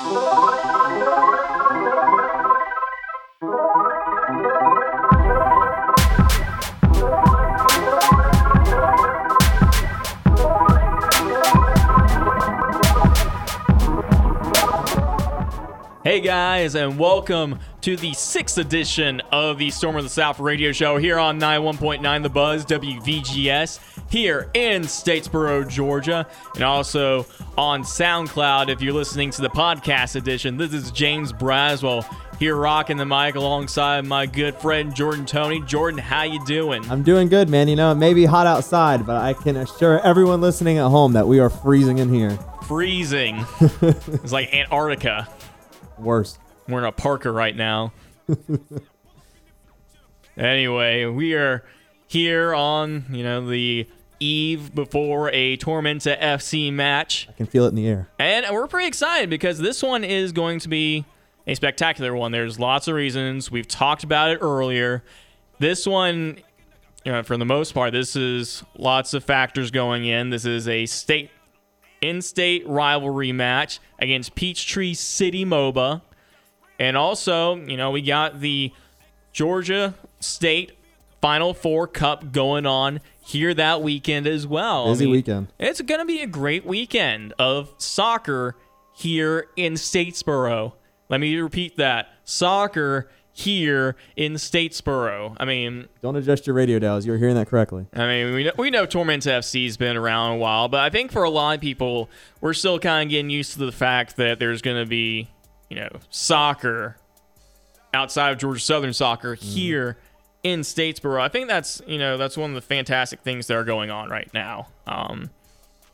Hey guys, and welcome to the sixth edition of the Storm of the South radio show here on 91.9 The Buzz WVGS here in Statesboro, Georgia, and also on SoundCloud if you're listening to the podcast edition. This is James Braswell here rocking the mic alongside my good friend Jordan Tony. Jordan, how you doing? I'm doing good, man. You know, it may be hot outside, but I can assure everyone listening at home that we are freezing in here. Freezing. it's like Antarctica. Worse. We're in a Parker right now. anyway, we are here on, you know, the eve before a Tormenta FC match. I can feel it in the air. And we're pretty excited because this one is going to be a spectacular one. There's lots of reasons. We've talked about it earlier. This one, you know, for the most part, this is lots of factors going in. This is a state in-state rivalry match against Peachtree City MOBA. And also, you know, we got the Georgia State Final Four Cup going on here that weekend as well. Busy I mean, weekend. It's going to be a great weekend of soccer here in Statesboro. Let me repeat that. Soccer here in Statesboro. I mean, don't adjust your radio dials. You're hearing that correctly. I mean, we know, we know Tormenta FC's been around a while, but I think for a lot of people, we're still kind of getting used to the fact that there's going to be, you know, soccer outside of Georgia Southern soccer mm. here in Statesboro. I think that's you know that's one of the fantastic things that are going on right now. Um,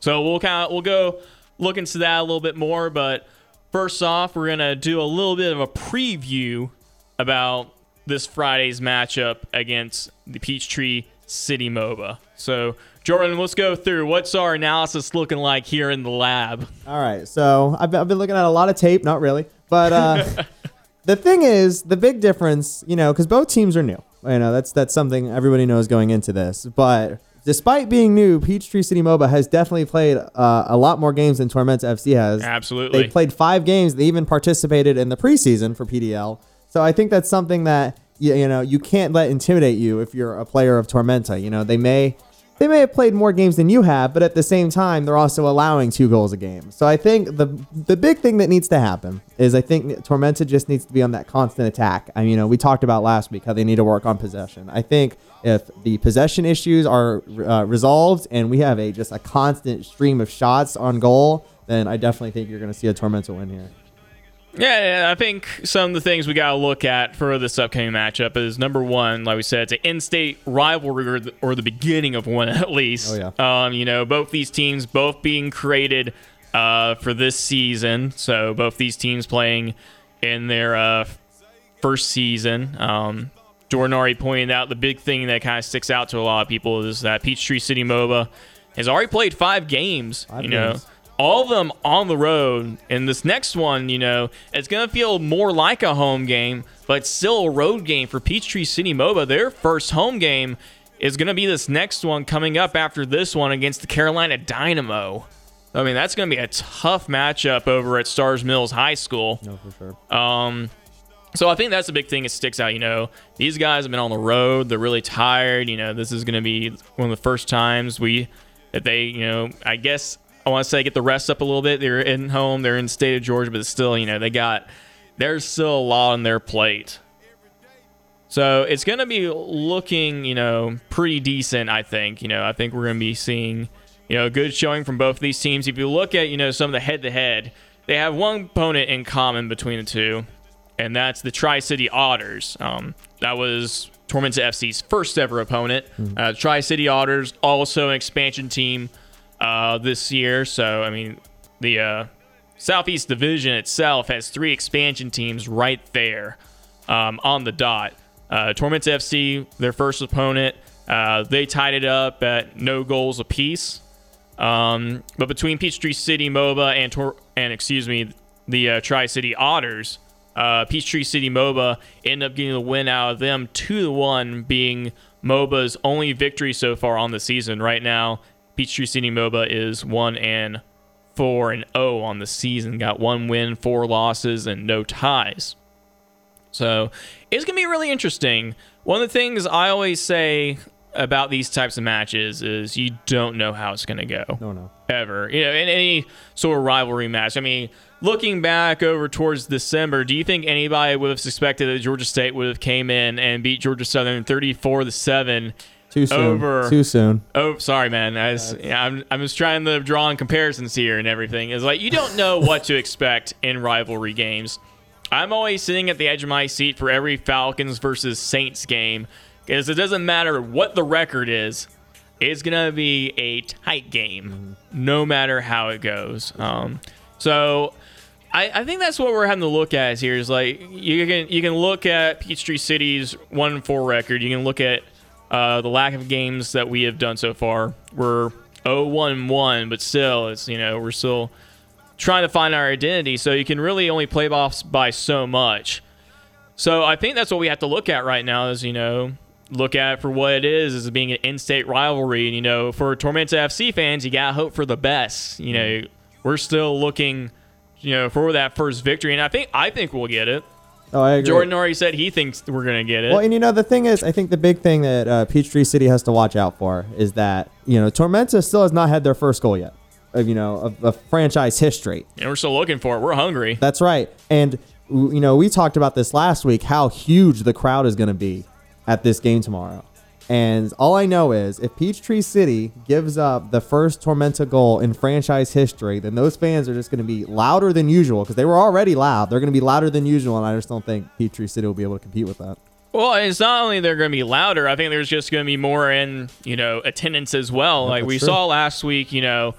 so we'll kind of we'll go look into that a little bit more, but. First off, we're going to do a little bit of a preview about this Friday's matchup against the Peachtree City MOBA. So, Jordan, let's go through. What's our analysis looking like here in the lab? All right. So, I've been, looking at a lot of tape, not really. But uh, the thing is, the big difference, you know, because both teams are new. You know, that's that's something everybody knows going into this. But despite being new, Peachtree City MOBA has definitely played uh, a lot more games than Tormenta FC has. Absolutely. They played five games. They even participated in the preseason for PDL. So I think that's something that you, you know you can't let intimidate you if you're a player of Tormenta. You know they may they may have played more games than you have, but at the same time, they're also allowing two goals a game. So I think the the big thing that needs to happen is I think Tormenta just needs to be on that constant attack. I mean, you know, we talked about last week how they need to work on possession. I think if the possession issues are uh, resolved and we have a just a constant stream of shots on goal, then I definitely think you're going to see a Tormenta win here. Yeah, I think some of the things we got to look at for this upcoming matchup is number one, like we said, it's an in-state rivalry or the, or the beginning of one at least. Oh yeah. Um, you know, both these teams, both being created uh, for this season, so both these teams playing in their uh, first season. Um, Jordan already pointed out the big thing that kind of sticks out to a lot of people is that Peachtree City MOBA has already played five games. Five you games. All of them on the road. And this next one, you know, it's going to feel more like a home game, but still a road game for Peachtree City MOBA. Their first home game is going to be this next one coming up after this one against the Carolina Dynamo. I mean, that's going to be a tough matchup over at Starr's Mills High School. No, for sure. Um, so I think that's the big thing that sticks out. You know, these guys have been on the road. They're really tired. You know, this is going to be one of the first times we that they, you know, I guess I want to say get the rest up a little bit. They're in home, they're in the state of Georgia, but still, you know, they got there's still a lot on their plate. So it's going to be looking, you know, pretty decent. I think. You know, I think we're going to be seeing, you know, a good showing from both of these teams. If you look at, you know, some of the head-to-head, they have one opponent in common between the two, and that's the Tri City Otters. Um, that was Tormenta FC's first ever opponent. Mm-hmm. Uh, Tri City Otters, also an expansion team uh, this year. So, I mean, the uh, Southeast Division itself has three expansion teams right there um, on the dot. Uh, Tormenta FC, their first opponent, uh, they tied it up at no goals apiece. Um, but between Peachtree City MOBA and Tor- and excuse me, the uh, Tri City Otters, uh, Peachtree City MOBA ended up getting the win out of them, two to one, being MOBA's only victory so far on the season. Right now, Peachtree City MOBA is one and 4 and 0 on the season. Got one win, four losses, and no ties. So it's going to be really interesting. One of the things I always say about these types of matches is you don't know how it's going to go. No, no. Ever. You know, in any sort of rivalry match. I mean, looking back over towards December, do you think anybody would have suspected that Georgia State would have came in and beat Georgia Southern 34 to 7 Too soon. Over- Too soon. Oh, sorry, man. I was, yeah, I'm, I'm just trying to draw in comparisons here and everything. It's like you don't know what to expect in rivalry games. I'm always sitting at the edge of my seat for every Falcons versus Saints game because it doesn't matter what the record is. It's gonna be a tight game, no matter how it goes. Um, so, I, I think that's what we're having to look at here. Is like you can you can look at Peachtree City's one four record. You can look at uh, the lack of games that we have done so far. We're 0-1-1, but still, it's you know we're still trying to find our identity. So you can really only play off by so much. So I think that's what we have to look at right now. Is you know look at it for what it is, as being an in-state rivalry. And you know, for Tormenta FC fans, you gotta hope for the best. You know, we're still looking, you know, for that first victory, and I think I think we'll get it. Oh, I agree. Jordan already said he thinks we're gonna get it. Well, and you know the thing is, I think the big thing that uh, Peachtree City has to watch out for is that you know Tormenta still has not had their first goal yet, of you know of, of franchise history. and we're still looking for it. We're hungry. That's right, and you know we talked about this last week how huge the crowd is going to be at this game tomorrow. And all I know is if Peachtree City gives up the first Tormenta goal in franchise history, then those fans are just going to be louder than usual because they were already loud. They're going to be louder than usual, and I just don't think Peachtree City will be able to compete with that. Well, it's not only they're going to be louder. I think there's just going to be more in you know attendance as well. like we true. saw last week, you know,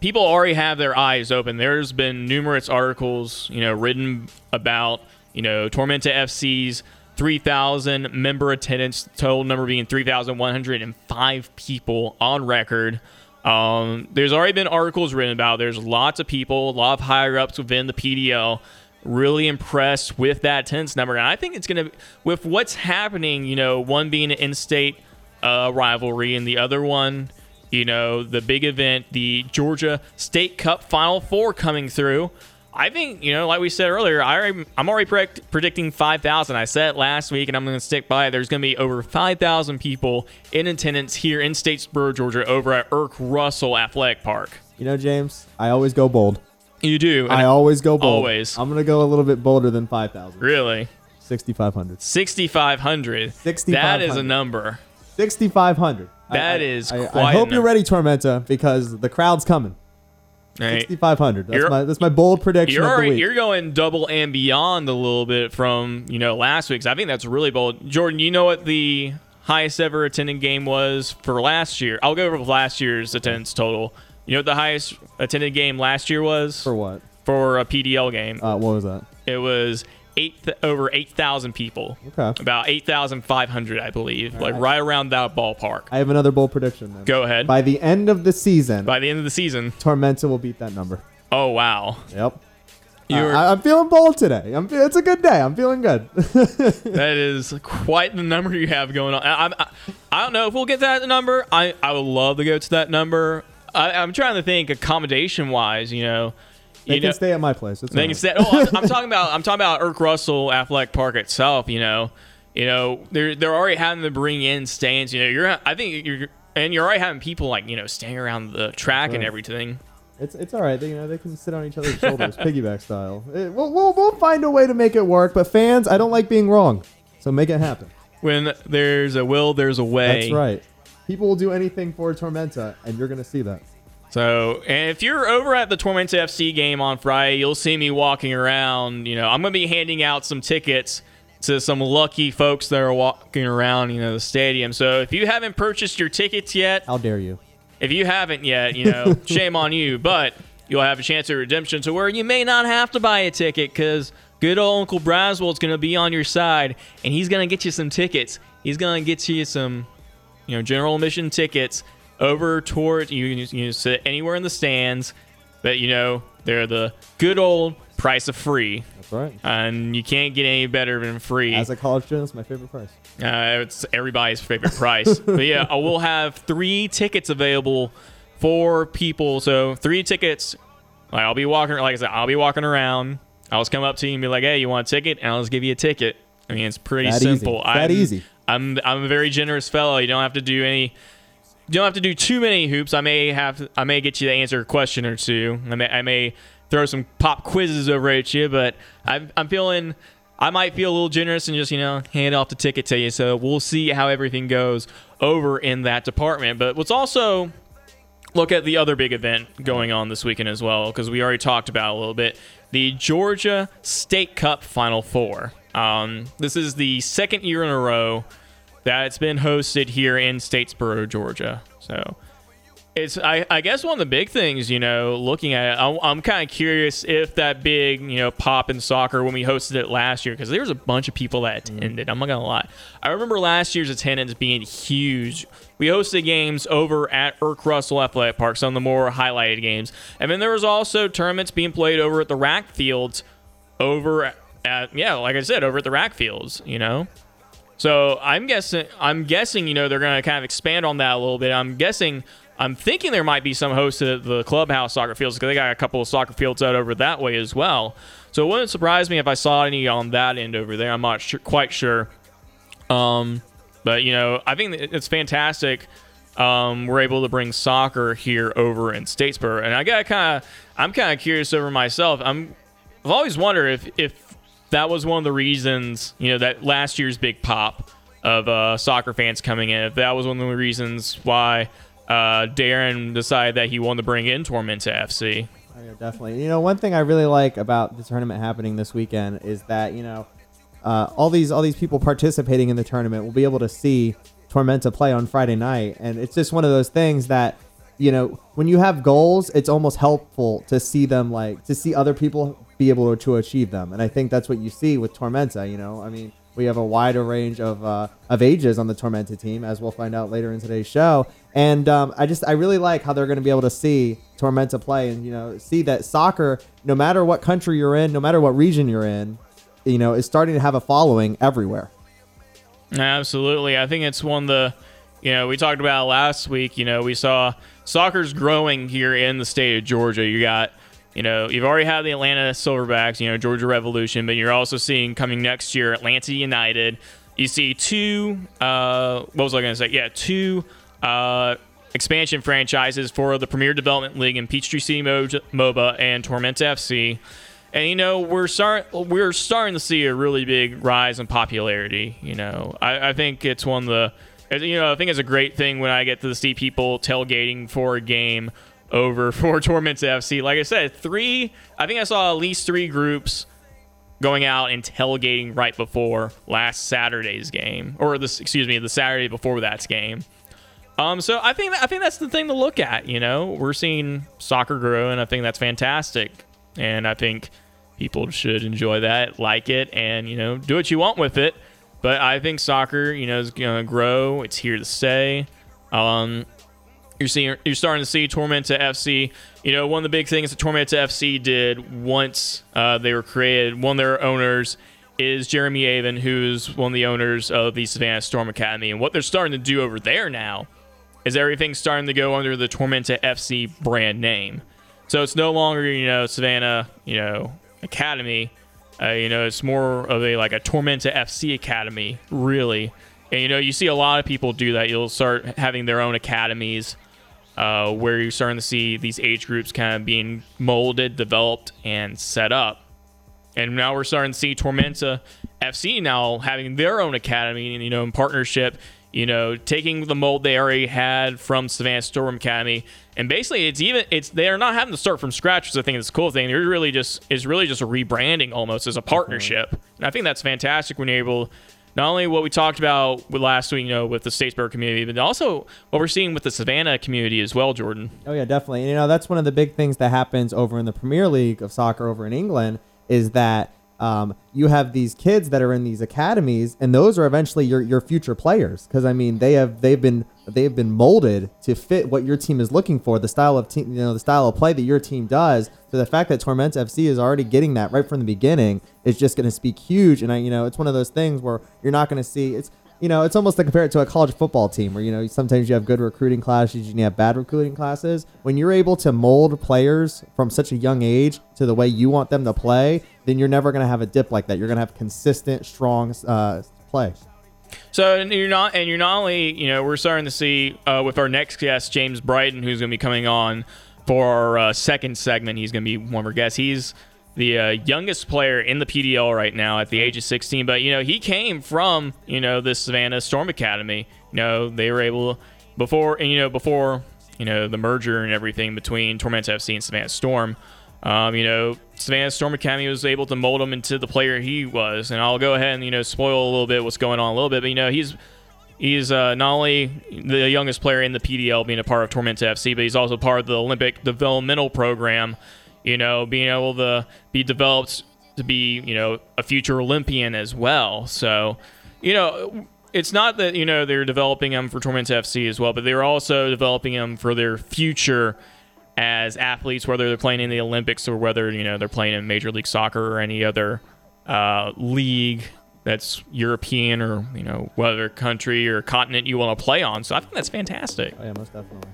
people already have their eyes open. There's been numerous articles, you know, written about you know Tormenta FC's 3,000 member attendance, total number being 3,105 people on record. Um, there's already been articles written about. There's lots of people, a lot of higher ups within the PDL, really impressed with that attendance number. And I think it's going to, with what's happening, you know, one being an in-state uh, rivalry and the other one, you know, the big event, the Georgia State Cup Final Four coming through. I think, you know, like we said earlier, I already, I'm already predict, predicting 5,000. I said it last week, and I'm going to stick by it. There's going to be over 5,000 people in attendance here in Statesboro, Georgia, over at Erk Russell Athletic Park. You know, James, I always go bold. You do. I always go bold. Always. I'm gonna go a little bit bolder than 5,000. really. 6,500. 6,500. 6,500. That is a number. 6,500. That I, is I, I, quite I a hope you're ready, Tormenta, because the crowd's coming. Right? 6,500. That's You're- my that's my bold prediction You're of the already, week. you're going double and beyond a little bit from you know last week's. I think that's really bold. Jordan, you know what the highest ever attended game was for last year? I'll go over last year's attendance total. You know what the highest attended game last year was For what? for a PDL game? Uh, what was that? It was eight th- over eight thousand people. Okay. About eight thousand five hundred, I believe, like right around that ballpark. I have another bold prediction then. Go ahead. By the end of the season, By the end of the season, Tormenta will beat that number. oh wow, Yep. You're- uh, I, I'm feeling bold today. I'm. It's a good day. I'm feeling good. That is quite the number you have going on. I, I, I don't know if we'll get that number. I, I would love to go to that number. I, I'm trying to think accommodation wise. You know, they you can know, stay at my place. They all can stay. Oh, I'm, I'm talking about I'm talking about Erk Russell Athletic Park itself. You know, you know they're they're already having to bring in stands. You know, you're I think you're and you're already having people like you know standing around the track and everything. It's it's all right. They, you know they can sit on each other's shoulders, piggyback style. It- we'll, we'll we'll find a way to make it work. But fans, I don't like being wrong, so make it happen. When there's a will, there's a way. That's right. People will do anything for Tormenta, and you're gonna see that. So, and if you're over at the Tormenta FC game on Friday, you'll see me walking around. You know, I'm going to be handing out some tickets to some lucky folks that are walking around, you know, the stadium. So, if you haven't purchased your tickets yet, How dare you? if you haven't yet, you know, shame on you, but you'll have a chance at redemption to where you may not have to buy a ticket because good old Uncle Braswell's going to be on your side and he's going to get you some tickets. He's going to get you some, you know, general admission tickets over towards you. can just- You can sit anywhere in the stands, but you know they're the good old price of free, That's right. and you can't get any better than free. As a college student, it's my favorite price. Uh, it's everybody's favorite price. but yeah, I will have three tickets available for people. So three tickets Like I'll be walking, like I said, I'll be walking around. I'll just come up to you and be like, "Hey, you want a ticket?" And I'll just give you a ticket. I mean, it's pretty That easy. simple. That I'm, easy. I'm I'm a very generous fellow. You don't have to do any. You don't have to do too many hoops. I may have. I may get you to answer a question or two. I may. I may throw some pop quizzes over at you, but I'm I'm feeling. I might feel a little generous and just you know hand off the ticket to you. So we'll see how everything goes over in that department. But let's also look at the other big event going on this weekend as well, because we already talked about a little bit the Georgia State Cup Final Four. Um, this is the second year in a row that it's been hosted here in Statesboro, Georgia. So it's I, I guess one of the big things you know looking at it i'm, I'm kind of curious if that big you know pop in soccer when we hosted it last year because there was a bunch of people that mm-hmm. attended i'm not gonna lie i remember last year's attendance being huge we hosted games over at Erk Russell Athletic Park, some of the more highlighted games. And then there was also tournaments being played over at the rack fields over at yeah, like I said, over at the rack fields, you know. So I'm guessing I'm guessing, you know, they're gonna kind of expand on that a little bit. I'm guessing I'm thinking there might be some hosted at the clubhouse soccer fields because they got a couple of soccer fields out over that way as well. So it wouldn't surprise me if I saw any on that end over there. I'm not quite sure. Um, but you know, I think it's fantastic. Um, we're able to bring soccer here over in Statesboro, and I got kind of, I'm kind of curious over myself. I'm, I've always wondered if if that was one of the reasons, you know, that last year's big pop of uh, soccer fans coming in. That was one of the reasons why uh, Darren decided that he wanted to bring in Tormenta FC. Oh, yeah, definitely. You know, one thing I really like about the tournament happening this weekend is that you know uh, all these all these people participating in the tournament will be able to see Tormenta play on Friday night, and it's just one of those things that you know when you have goals, it's almost helpful to see them like to see other people be able to, achieve them, and I think that's what you see with Tormenta. You know, I mean. We have a wider range of, uh, of ages on the Tormenta team, as we'll find out later in today's show. And um, I just I really like how they're going to be able to see Tormenta play, and you know see that soccer, no matter what country you're in, no matter what region you're in, you know, is starting to have a following everywhere. Absolutely. I think it's one of the, you know, we talked about last week. You know, we saw soccer's growing here in the state of Georgia. You got, you know, you've already had the Atlanta Silverbacks, you know, Georgia Revolution, but you're also seeing coming next year Atlanta United. You see two, uh, what was I going to say? Yeah, two uh, expansion franchises for the Premier Development League in Peachtree City MOBA and Tormenta FC. And you know we're start we're starting to see a really big rise in popularity. You know, I, I think it's one of the you know I think it's a great thing when I get to see people tailgating for a game over for Tormenta FC. Like I said, three I think I saw at least three groups going out and tailgating right before last Saturday's game, or this excuse me the Saturday before that game. Um, so I think I think that's the thing to look at. You know, we're seeing soccer grow, and I think that's fantastic. And I think people should enjoy that, like it, and you know, do what you want with it. But I think soccer, you know, is gonna grow. It's here to stay. Um, you're seeing, you're starting to see Tormenta FC. You know, one of the big things that Tormenta FC did once uh, they were created, one of their owners is Jeremy Avon, who's one of the owners of the Savannah Storm Academy. And what they're starting to do over there now is everything's starting to go under the Tormenta FC brand name. So it's no longer, you know, Savannah, you know, Academy. Uh, you know, it's more of a like a Tormenta FC Academy, really. And you know, you see a lot of people do that. You'll start having their own academies, uh, where you're starting to see these age groups kind of being molded, developed, and set up. And now we're starting to see Tormenta FC now having their own academy, and you know, in partnership you know, taking the mold they already had from Savannah Storm Academy, and basically it's even it's they're not having to start from scratch, which I think is a cool thing. They're really just is really just a rebranding almost as a partnership, mm-hmm. and I think that's fantastic when you're able. Not only what we talked about last week, you know, with the Statesboro community, but also what we're seeing with the Savannah community as well, Jordan. Oh yeah, definitely. And, you know, that's one of the big things that happens over in the Premier League of soccer over in England is that um, you have these kids that are in these academies, and those are eventually your, your future players. Because I mean, they have they've been they've been molded to fit what your team is looking for, the style of team, you know, the style of play that your team does. So the fact that Tormenta FC is already getting that right from the beginning is just going to speak huge. And I, you know, it's one of those things where you're not going to see it's you know, it's almost to compare it to a college football team where, you know, sometimes you have good recruiting classes and you have bad recruiting classes. When you're able to mold players from such a young age to the way you want them to play, then you're never going to have a dip like that. You're going to have consistent, strong uh, play. So and you're not, and you're not only, you know, we're starting to see uh, with our next guest, James Brighton, who's going to be coming on for our uh, second segment. He's going to be one of our guests. He's the uh, youngest player in the PDL right now at the age of 16. But you know, he came from you know the Savannah Storm Academy. You know, they were able before and you know before you know the merger and everything between Tormenta FC and Savannah Storm. Um, you know, Savannah Storm Academy was able to mold him into the player he was, and I'll go ahead and you know spoil a little bit what's going on a little bit. But you know, he's he's uh, not only the youngest player in the PDL, being a part of Tormenta FC, but he's also part of the Olympic developmental program you know, being able to be developed to be, you know, a future Olympian as well. So, you know, it's not that, you know, they're developing him for Tormenta FC as well, but they're also developing him for their future as athletes, whether they're playing in the Olympics or whether, you know, they're playing in Major League Soccer or any other uh, league that's European or, you know, whether country or continent you want to play on. So I think that's fantastic. Oh, yeah, most definitely.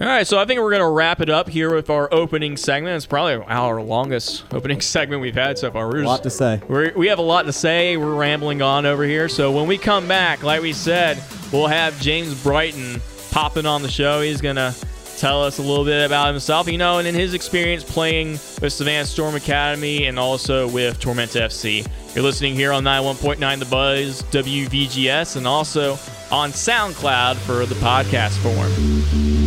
All right, so I think we're going to wrap it up here with our opening segment. It's probably our longest opening segment we've had so far. We're a lot to say. we have a lot to say. We're rambling on over here. So when we come back, like we said, we'll have James Brighton popping on the show. He's going to tell us a little bit about himself, you know, and in his experience playing with Savannah Storm Academy and also with Tormenta FC. You're listening here on 91.9 The Buzz, WVGS, and also on SoundCloud for the podcast form.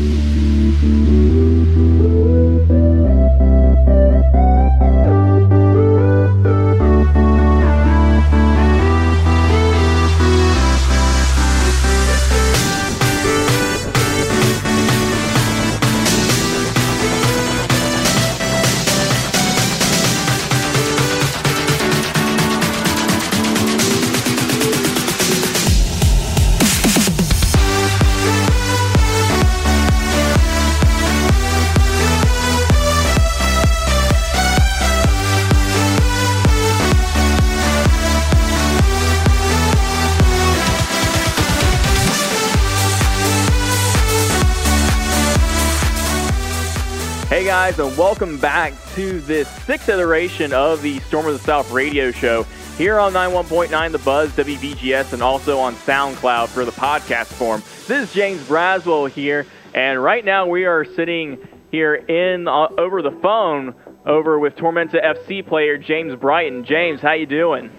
Guys, and welcome back to this sixth iteration of the Storm of the South radio show here on 91.9 The Buzz, WVGS, and also on SoundCloud for the podcast form. This is James Braswell here, and right now we are sitting here in uh, over the phone over with Tormenta FC player James Brighton. James, how you doing?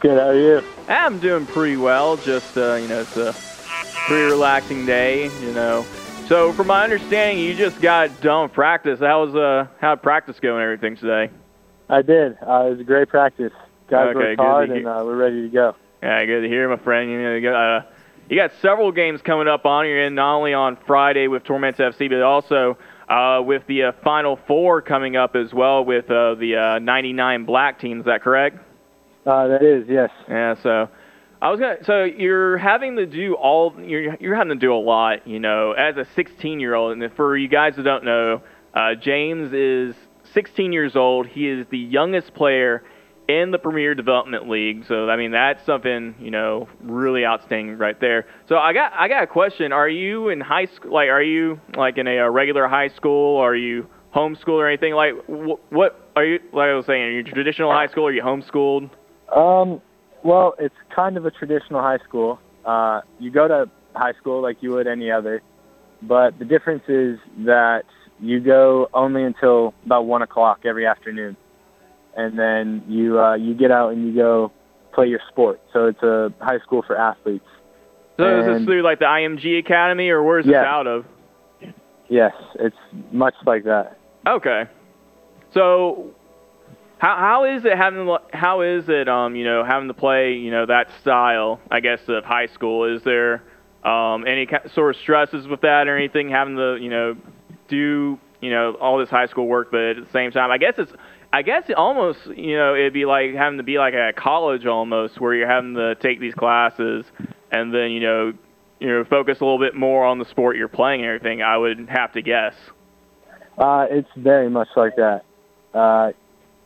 Good. How are you? I'm doing pretty well. Just uh, you know, it's a pretty relaxing day. You know, so, from my understanding, you just got done practice. How was uh, how practice going? Everything today? I did. Uh, it was a great practice. Guys okay, worked hard, and uh, we're ready to go. Yeah, good to hear, my friend. You know, you got, uh, you got several games coming up on you, and not only on Friday with Tormenta FC, but also uh, with the uh, Final Four coming up as well with uh, the uh, 99 Black team. Is that correct? Uh, that is, yes. Yeah. So I was gonna. So you're having to do all. You're you're having to do a lot. You know, as a 16 year old, and for you guys who don't know, uh, James is 16 years old. He is the youngest player in the Premier Development League. So I mean, that's something you know really outstanding right there. So I got I got a question. Are you in high school? Like, are you like in a, a regular high school? Are you homeschooled or anything? Like, wh- what are you? Like I was saying, are you traditional high school? Or are you homeschooled? Um, well, it's kind of a traditional high school. Uh, you go to high school like you would any other, but the difference is that you go only until about one o'clock every afternoon, and then you uh, you get out and you go play your sport. So it's a high school for athletes. So and, is this through like the IMG Academy, or where's this out of? Yes, it's much like that. Okay. So how how is it having how is it um you know having to play you know that style I guess of high school? Is there um, any sort of stresses with that or anything? Having to you know do you know all this high school work, but at the same time, I guess it's I guess it almost you know it'd be like having to be like at college almost, where you're having to take these classes and then you know you know focus a little bit more on the sport you're playing and everything. I would have to guess. Uh, it's very much like that. Uh,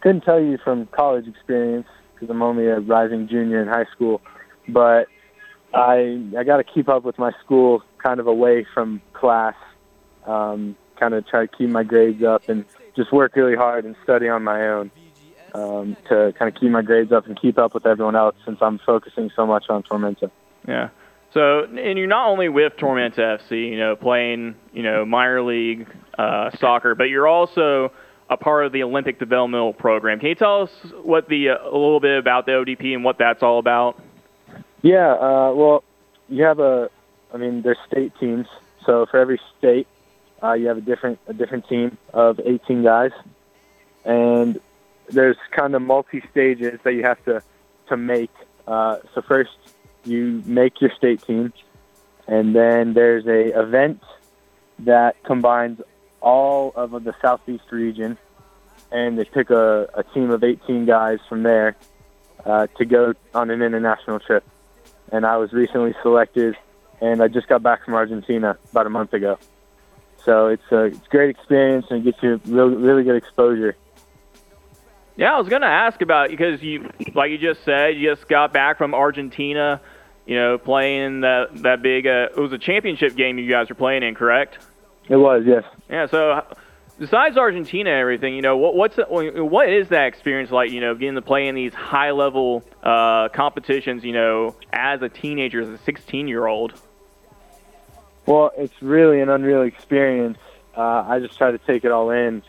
couldn't tell you from college experience because I'm only a rising junior in high school, but I I got to keep up with my school, kind of away from class. Um, kind of try to keep my grades up and just work really hard and study on my own um, to kind of keep my grades up and keep up with everyone else since I'm focusing so much on Tormenta. Yeah. So, and you're not only with Tormenta FC, you know, playing, you know, minor league uh, soccer, but you're also a part of the Olympic Developmental Program. Can you tell us what the uh, a little bit about the ODP and what that's all about? Yeah. Uh, well, you have a, I mean, there's state teams. So for every state, uh, you have a different a different team of 18 guys, and there's kind of multi stages that you have to to make. Uh, so first, you make your state team, and then there's a event that combines all of the southeast region, and they pick a, a team of 18 guys from there uh, to go on an international trip. And I was recently selected, and I just got back from Argentina about a month ago. So it's a, it's a great experience, and it gets you really, really good exposure. Yeah, I was going to ask about because you, like you just said, you just got back from Argentina. You know, playing that that big. Uh, it was a championship game you guys were playing in, correct? It was, yes. Yeah. So, besides Argentina and everything, you know, what, what's what is that experience like? You know, getting to play in these high level uh, competitions. You know, as a teenager, as a 16 year old. Well, it's really an unreal experience. Uh, I just try to take it all in.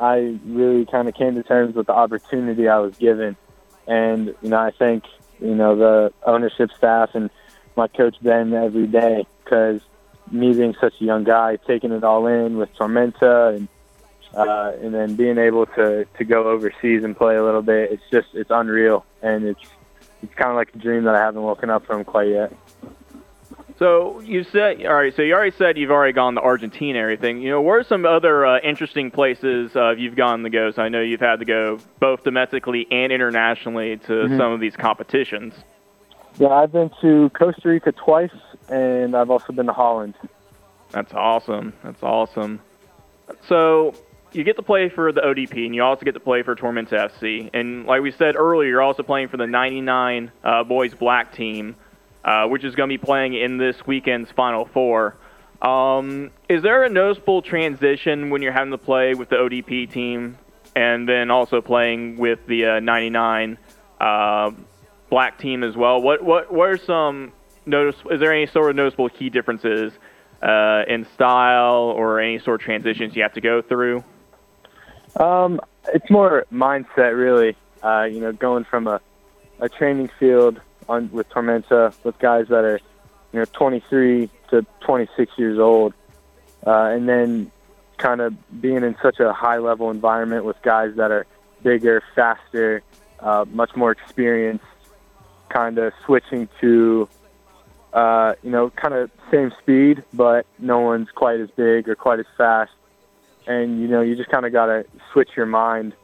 I really kind of came to terms with the opportunity I was given, and you know, I thank you know the ownership staff and my coach Ben every day because me being such a young guy, taking it all in with Tormenta and uh, and then being able to to go overseas and play a little bit, it's just it's unreal, and it's it's kind of like a dream that I haven't woken up from quite yet. So you said, all right. So you already said you've already gone to Argentina. And everything. You know, where are some other uh, interesting places uh, you've gone to go? So I know you've had to go both domestically and internationally to mm-hmm. some of these competitions. Yeah, I've been to Costa Rica twice, and I've also been to Holland. That's awesome. That's awesome. So you get to play for the ODP, and you also get to play for Tormenta FC. And like we said earlier, you're also playing for the 99 uh, boys black team uh, which is going to be playing in this weekend's Final Four. Um, is there a noticeable transition when you're having to play with the ODP team and then also playing with the uh, 99 uh, black team as well? What what what are some notice? Is there any sort of noticeable key differences uh, in style or any sort of transitions you have to go through? Um, it's more mindset, really. Uh, you know, going from a, a training field on with Tormenta with guys that are you know 23 to 26 years old, uh, and then kind of being in such a high level environment with guys that are bigger, faster, uh, much more experienced, kind of switching to uh, you know kind of same speed, but no one's quite as big or quite as fast, and you know you just kind of got to switch your mind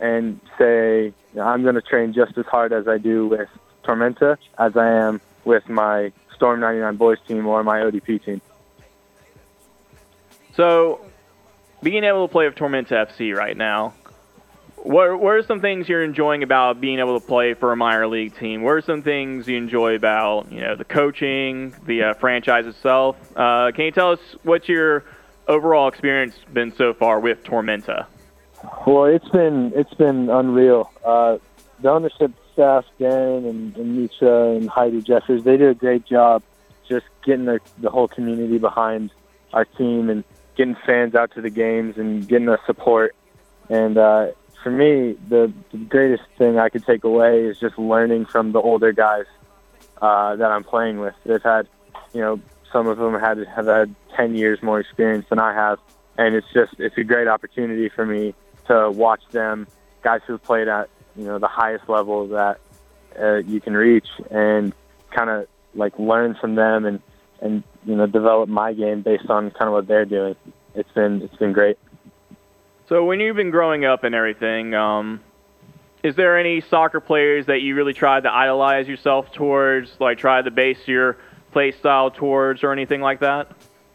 and say I'm going to train just as hard as I do with Tormenta as I am with my Storm 99 boys team or my ODP team. So, being able to play with Tormenta FC right now, what, what are some things you're enjoying about being able to play for a minor league team? What are some things you enjoy about you know the coaching, the uh, franchise itself? Uh, can you tell us what's your overall experience been so far with Tormenta? Well, it's been it's been unreal. Uh, the ownership staff, Dan and, and Misha and Heidi Jeffers, they did a great job just getting the, the whole community behind our team and getting fans out to the games and getting the support. And uh, for me, the, the greatest thing I could take away is just learning from the older guys uh, that I'm playing with. They've had, you know, some of them had have had 10 years more experience than I have, and it's just it's a great opportunity for me to watch them, guys who've played at you know the highest level that uh, you can reach, and kind of like learn from them and and you know develop my game based on kind of what they're doing. It's been it's been great. So when you've been growing up and everything, um, is there any soccer players that you really tried to idolize yourself towards, like try to base your play style towards, or anything like that?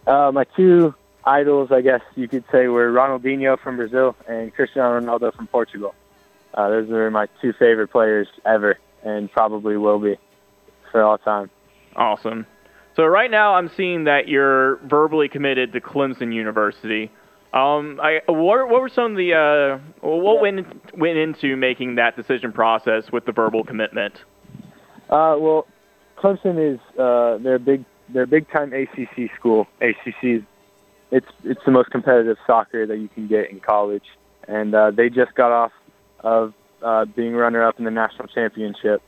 Uh, my two idols, I guess you could say, were Ronaldinho from Brazil and Cristiano Ronaldo from Portugal. Uh, those are my two favorite players ever, and probably will be for all time. Awesome. So right now, I'm seeing that you're verbally committed to Clemson University. Um, I, what, what were some of the uh, what went went into making that decision process with the verbal commitment? Uh, well, Clemson is uh, they're big they're big time ACC school. ACC it's it's the most competitive soccer that you can get in college, and uh, they just got off of uh, being runner up in the national championship,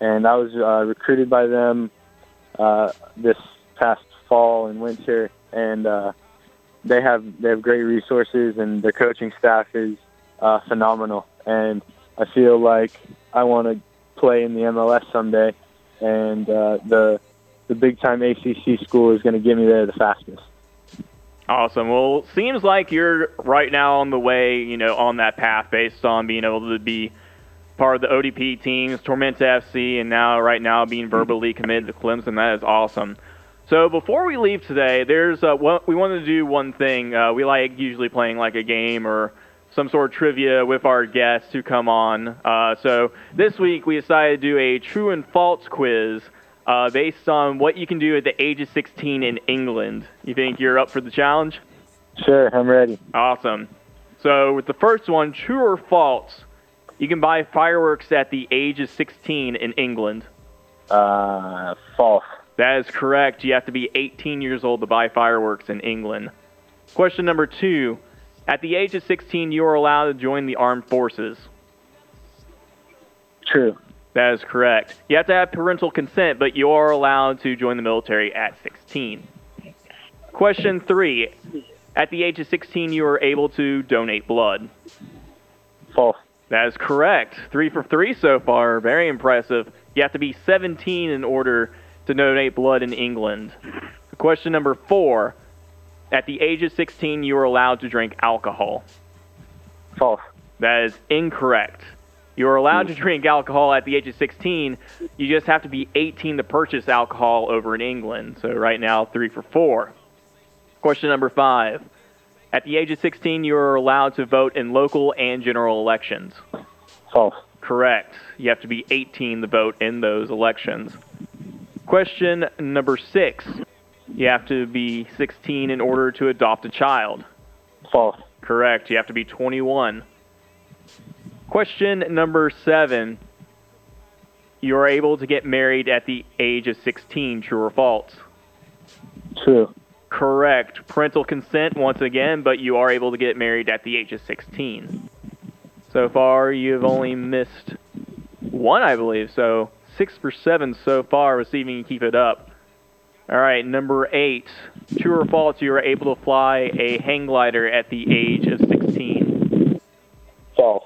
and I was uh, recruited by them uh, this past fall and winter, and uh, they have they have great resources, and their coaching staff is uh, phenomenal, and I feel like I want to play in the MLS someday, and uh, the the big time ACC school is going to get me there the fastest. Awesome. Well, seems like you're right now on the way, you know, on that path based on being able to be part of the ODP teams, Tormenta FC, and now right now being verbally committed to Clemson. That is awesome. So before we leave today, there's uh, one, we wanted to do one thing. Uh, we like usually playing like a game or some sort of trivia with our guests who come on. Uh, so this week we decided to do a true and false quiz uh, based on what you can do at the age of 16 in England. You think you're up for the challenge? Sure, I'm ready. Awesome. So with the first one, true or false, you can buy fireworks at the age of 16 in England. Uh, false. That is correct. You have to be 18 years old to buy fireworks in England. Question number two. At the age of 16, you are allowed to join the armed forces. True. That is correct. You have to have parental consent, but you are allowed to join the military at 16. Question three. At the age of 16, you are able to donate blood. False. That is correct. Three for three so far. Very impressive. You have to be 17 in order to donate blood in England. Question number four. At the age of 16, you are allowed to drink alcohol. False. That is incorrect. You are allowed to hmm. drink alcohol at the age of 16. You just have to be 18 to purchase alcohol over in England. So right now, three for four. Question number five. At the age of 16, you are allowed to vote in local and general elections. False. Correct. You have to be 18 to vote in those elections. Question number six. You have to be 16 in order to adopt a child. False. Correct. You have to be 21. Question number seven. You are able to get married at the age of 16. True or false? True. Correct. Parental consent once again, but you are able to get married at the age of 16. So far, you've only missed one, I believe. So six for seven so far, receiving you keep it up. All right, number eight. True or false, you are able to fly a hang glider at the age of 16. False.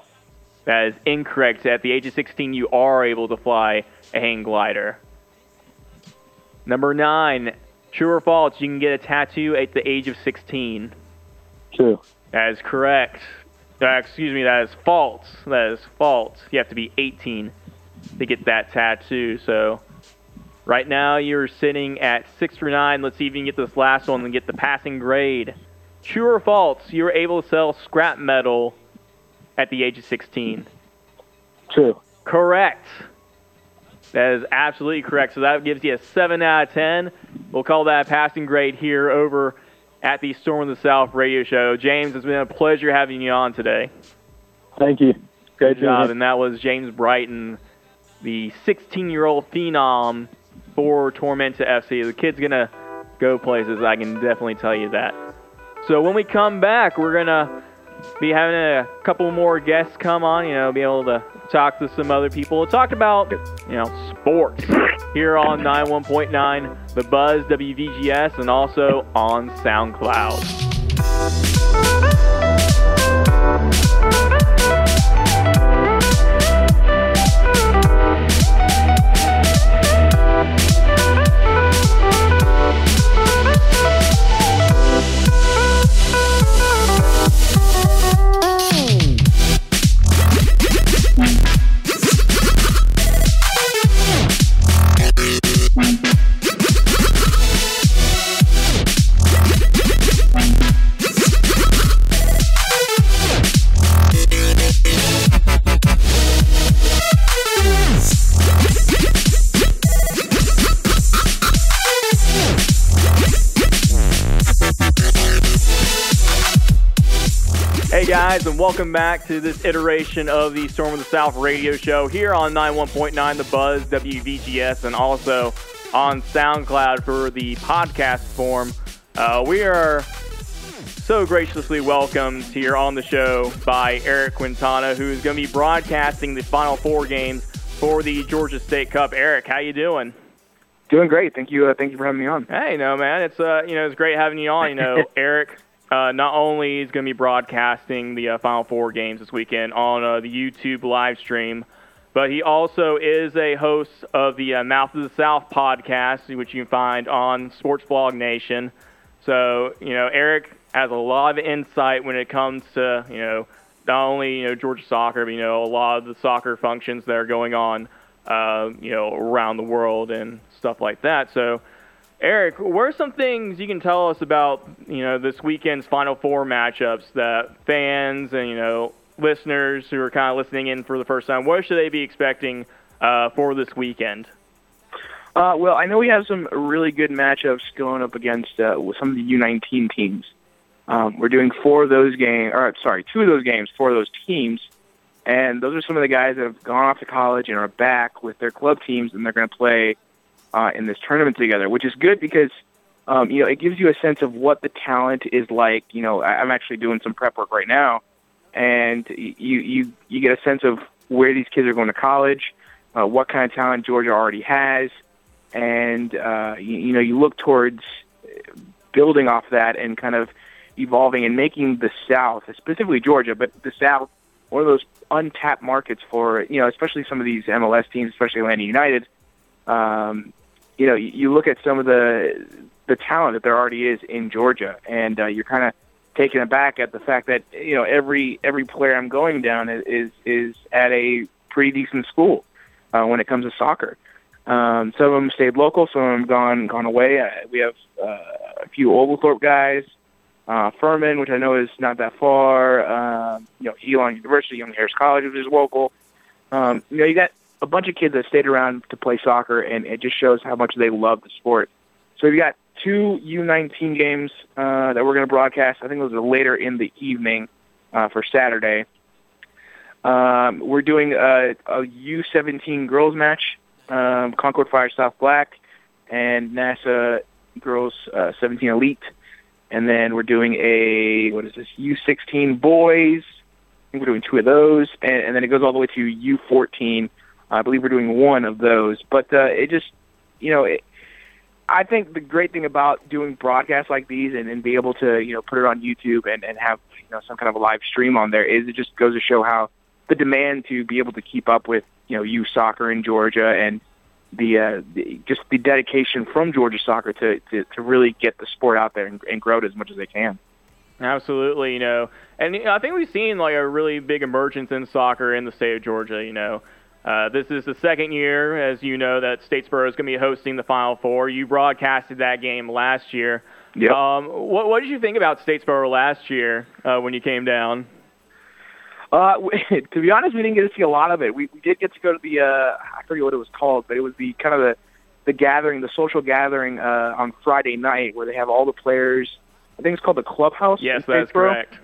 That is incorrect. At the age of 16, you are able to fly a hang glider. Number nine. True or false, you can get a tattoo at the age of 16. True. That is correct. Uh, excuse me, that is false. That is false. You have to be 18 to get that tattoo. So right now you're sitting at six for nine. Let's see if you can get this last one and get the passing grade. True or false, you were able to sell scrap metal at the age of 16. True. Correct. That is absolutely correct. So that gives you a 7 out of 10. We'll call that a passing grade here over at the Storm of the South radio show. James, it's been a pleasure having you on today. Thank you. Great Good job. And that was James Brighton, the 16 year old phenom for Tormenta FC. The kid's going to go places, I can definitely tell you that. So when we come back, we're going to be having a couple more guests come on, you know, be able to talk to some other people, talk about, you know, sports here on 91.9 The Buzz WVGS and also on SoundCloud. And welcome back to this iteration of the Storm of the South radio show here on 91.9 The Buzz, WVGS, and also on SoundCloud for the podcast form. Uh, we are so graciously welcomed here on the show by Eric Quintana, who's going to be broadcasting the Final Four games for the Georgia State Cup. Eric, how you doing? Doing great. Thank you. Uh, thank you for having me on. Hey, no man, it's uh, you know, it's great having you on. You know, Eric uh, not only is going to be broadcasting the uh, Final Four games this weekend on uh, the YouTube live stream, but he also is a host of the uh, Mouth of the South podcast, which you can find on Sports Blog Nation. So, you know, Eric has a lot of insight when it comes to, you know, not only, you know, Georgia soccer, but, you know, a lot of the soccer functions that are going on, uh, you know, around the world and stuff like that. So, Eric, what are some things you can tell us about, you know, this weekend's Final Four matchups that fans and, you know, listeners who are kind of listening in for the first time, what should they be expecting uh, for this weekend? Uh, well, I know we have some really good matchups going up against uh, some of the U19 teams. Um, we're doing four of those games, or sorry, two of those games, four of those teams, and those are some of the guys that have gone off to college and are back with their club teams, and they're going to play uh, in this tournament together, which is good because um, you know it gives you a sense of what the talent is like. You know, I'm actually doing some prep work right now, and you you you get a sense of where these kids are going to college, uh, what kind of talent Georgia already has, and uh, you, you know you look towards building off that and kind of evolving and making the South, specifically Georgia, but the South, one of those untapped markets for you know, especially some of these MLS teams, especially Atlanta United. Um, you know, you look at some of the the talent that there already is in Georgia, and uh, you're kind of taken aback at the fact that you know every every player I'm going down is is, at a pretty decent school uh, when it comes to soccer. Um, some of them stayed local, some of them gone gone away. Uh, we have uh, a few Oglethorpe guys, uh, Furman, which I know is not that far. Uh, you know, Elon University, Young Harris College, which is local. Um, you know, you got a bunch of kids that stayed around to play soccer, and it just shows how much they love the sport. So we've got two U19 games uh, that we're going to broadcast. I think those are later in the evening uh, for Saturday. Um, we're doing a a U17 girls match, um, Concord Fire South Black, and NASA Girls uh, 17 Elite. And then we're doing a, what is this, U16 boys. I think we're doing two of those. And, and then it goes all the way to U14 I believe we're doing one of those. But uh, it just, you know, it, I think the great thing about doing broadcasts like these and, and be able to, you know, put it on YouTube and, and have, you know, some kind of a live stream on there is it just goes to show how the demand to be able to keep up with, you know, youth soccer in Georgia and the, uh, the just the dedication from Georgia soccer to, to, to really get the sport out there and, and grow it as much as they can. Absolutely, you know, and you know, I think we've seen like a really big emergence in soccer in the state of Georgia. You know, uh, this is the second year, as you know, that Statesboro is going to be hosting the Final Four. You broadcasted that game last year. Yep. Um, what, what did you think about Statesboro last year uh, when you came down? Uh, to be honest, we didn't get to see a lot of it. We, we did get to go to the uh, I forget what it was called, but it was the kind of the the gathering, the social gathering uh, on Friday night where they have all the players. I think it's called the clubhouse. Yes, that's correct.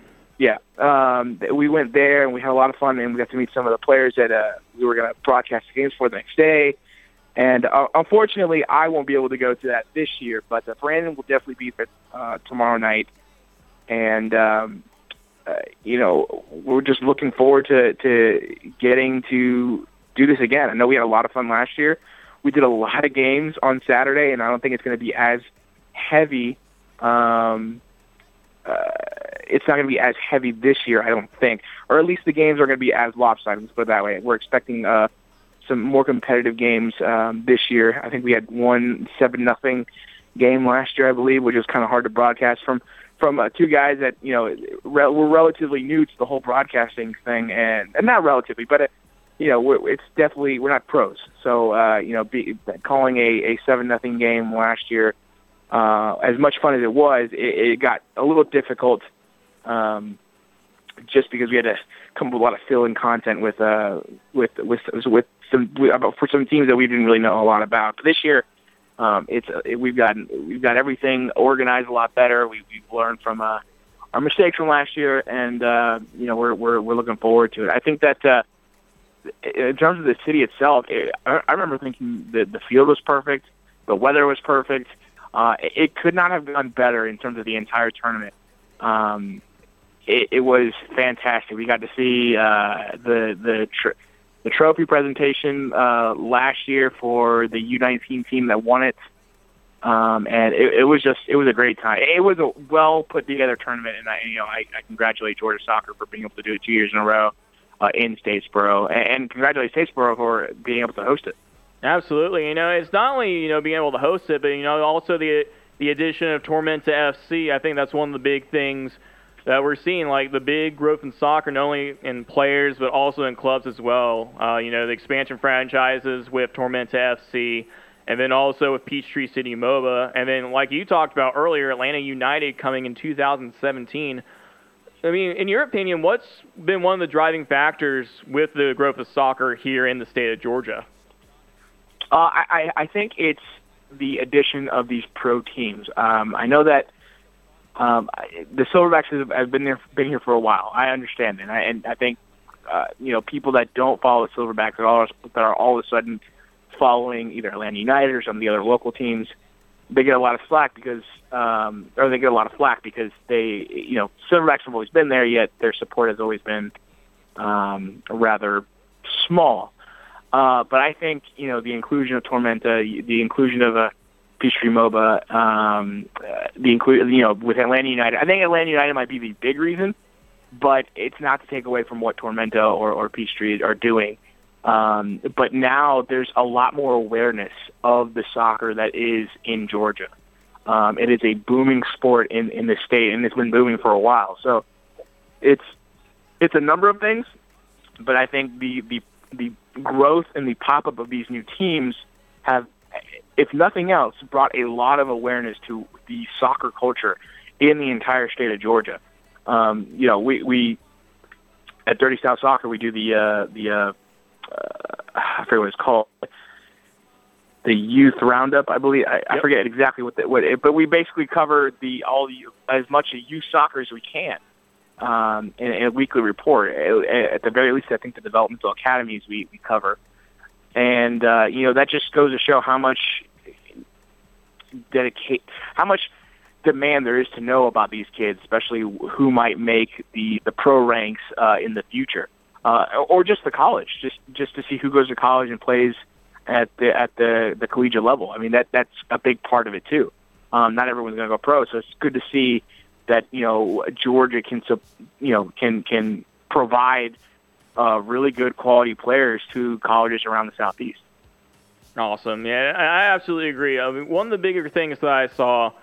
Yeah, um, we went there and we had a lot of fun, and we got to meet some of the players that uh, we were going to broadcast the games for the next day. And uh, unfortunately, I won't be able to go to that this year, but uh, Brandon will definitely be there uh, tomorrow night. And um, uh, you know, we're just looking forward to to getting to do this again. I know we had a lot of fun last year. We did a lot of games on Saturday, and I don't think it's going to be as heavy. Um, uh, it's not going to be as heavy this year, I don't think, or at least the games are going to be as lopsided. Let's put it that way. We're expecting uh, some more competitive games um, this year. I think we had one seven nothing game last year, I believe, which was kind of hard to broadcast from from uh, two guys that you know re- were relatively new to the whole broadcasting thing, and and not relatively, but. It, you know, we're, it's definitely we're not pros. So uh, you know, be, calling a a seven nothing game last year, uh, as much fun as it was, it, it got a little difficult um, just because we had to come up with a lot of fill-in content with uh, with with with some about for some teams that we didn't really know a lot about. But this year, um, it's uh, we've got we've got everything organized a lot better. We, we've learned from uh, our mistakes from last year, and uh, you know we're we're we're looking forward to it. I think that uh, in terms of the city itself, it, I, I remember thinking that the field was perfect, the weather was perfect. Uh, it, could not have gone better in terms of the entire tournament. Um, it, it was fantastic. We got to see uh, the the tr- the trophy presentation uh, last year for the U19 team that won it, um, and it, it was just it was a great time. It was a well put together tournament, and I you know I, I congratulate Georgia Soccer for being able to do it two years in a row uh, in Statesboro, and, and congratulate Statesboro for being able to host it. Absolutely. You know, it's not only you know being able to host it, but you know also the the addition of Tormenta FC. I think that's one of the big things that we're seeing, like the big growth in soccer, not only in players but also in clubs as well. Uh, you know, the expansion franchises with Tormenta FC, and then also with Peachtree City MOBA, and then like you talked about earlier, Atlanta United coming in 2017. I mean, in your opinion, what's been one of the driving factors with the growth of soccer here in the state of Georgia? Uh, I, I think it's the addition of these pro teams. Um, I know that um, the Silverbacks have, been there, been here for a while. I understand, and I, and I think uh, you know people that don't follow the Silverbacks that are that are all of a sudden following either Atlanta United or some of the other local teams. They get a lot of slack because, um, or they get a lot of flack because they, you know, Silverbacks have always been there, yet their support has always been um, rather small. Uh, but I think you know the inclusion of Tormenta, the inclusion of a Peachtree MOBA, um, uh, the include you know with Atlanta United. I think Atlanta United might be the big reason, but it's not to take away from what Tormenta or, or Peachtree are doing. Um, but now there's a lot more awareness of the soccer that is in Georgia. Um, it is a booming sport in, in the state, and it's been booming for a while. So it's it's a number of things, but I think the the the growth and the pop up of these new teams have, if nothing else, brought a lot of awareness to the soccer culture in the entire state of Georgia. Um, you know, we we at Dirty South Soccer we do the uh, the uh, uh, I forget what it's called the youth roundup. I believe I, yep. I forget exactly what the, what, it, but we basically cover the all the, as much of youth soccer as we can um, in, in a weekly report. At the very least, I think the developmental academies we, we cover, and uh, you know that just goes to show how much dedicate, how much demand there is to know about these kids, especially who might make the the pro ranks uh, in the future, uh, or just the college, just just to see who goes to college and plays at the at the the collegiate level. I mean that that's a big part of it too. Um, not everyone's going to go pro, so it's good to see that you know Georgia can you know can can provide uh, really good quality players to colleges around the southeast. Awesome, yeah, I absolutely agree. I mean, one of the bigger things that I saw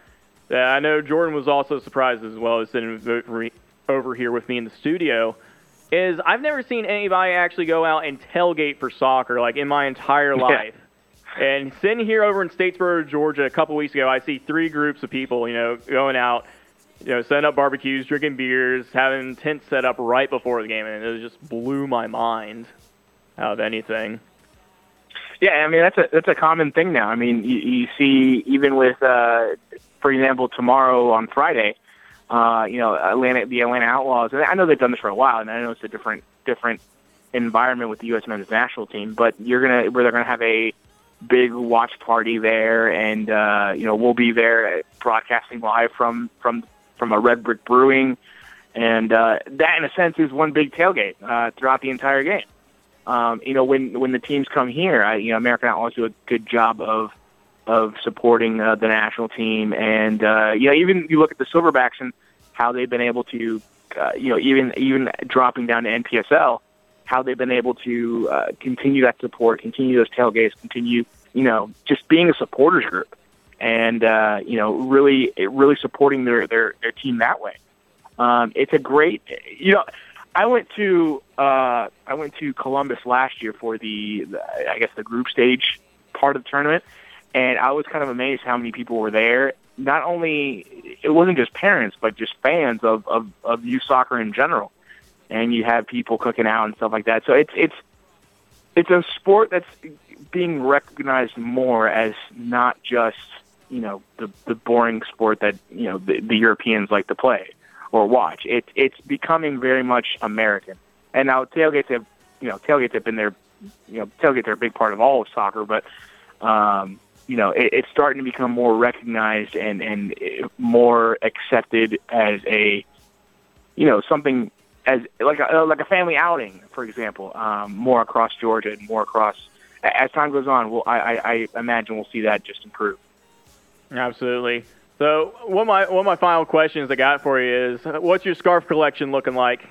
that I know Jordan was also surprised as well as sitting over here with me in the studio is I've never seen anybody actually go out and tailgate for soccer like in my entire life. Yeah. And sitting here over in Statesboro, Georgia, a couple weeks ago, I see three groups of people, you know, going out you know, setting up barbecues, drinking beers, having tents set up right before the game, and it just blew my mind out of anything. Yeah, I mean that's a that's a common thing now. I mean, you, you see even with, uh, for example, tomorrow on Friday, uh, you know, Atlanta, the Atlanta Outlaws. And I know they've done this for a while, and I know it's a different different environment with the U.S. men's national team. But you're gonna where they're gonna have a big watch party there, and uh, you know we'll be there broadcasting live from from from a Red Brick Brewing, and uh, that in a sense is one big tailgate uh, throughout the entire game. Um, you know, when when the teams come here, I, you know, American Outlaws do a good job of of supporting uh, the national team, and uh, you know, even you look at the Silverbacks and how they've been able to, uh, you know, even even dropping down to NPSL, how they've been able to uh, continue that support, continue those tailgates, continue, you know, just being a supporters group and uh, you know really really supporting their their their team that way. Um, it's a great you know. I went to uh, I went to Columbus last year for the, the I guess the group stage part of the tournament, and I was kind of amazed how many people were there. Not only it wasn't just parents, but just fans of of, of youth soccer in general, and you have people cooking out and stuff like that. So it's it's it's a sport that's being recognized more as not just you know the the boring sport that you know the, the Europeans like to play, or watch. It's it's becoming very much American. And now tailgates have you know tailgates have been there. You know tailgates are a big part of all of soccer, but um, you know it, it's starting to become more recognized and and more accepted as a you know something as like a like a family outing, for example, um, more across Georgia and more across. As time goes on, well, I, I, I imagine we'll see that just improve. Absolutely. So one of my one of my final questions I got for you is, what's your scarf collection looking like?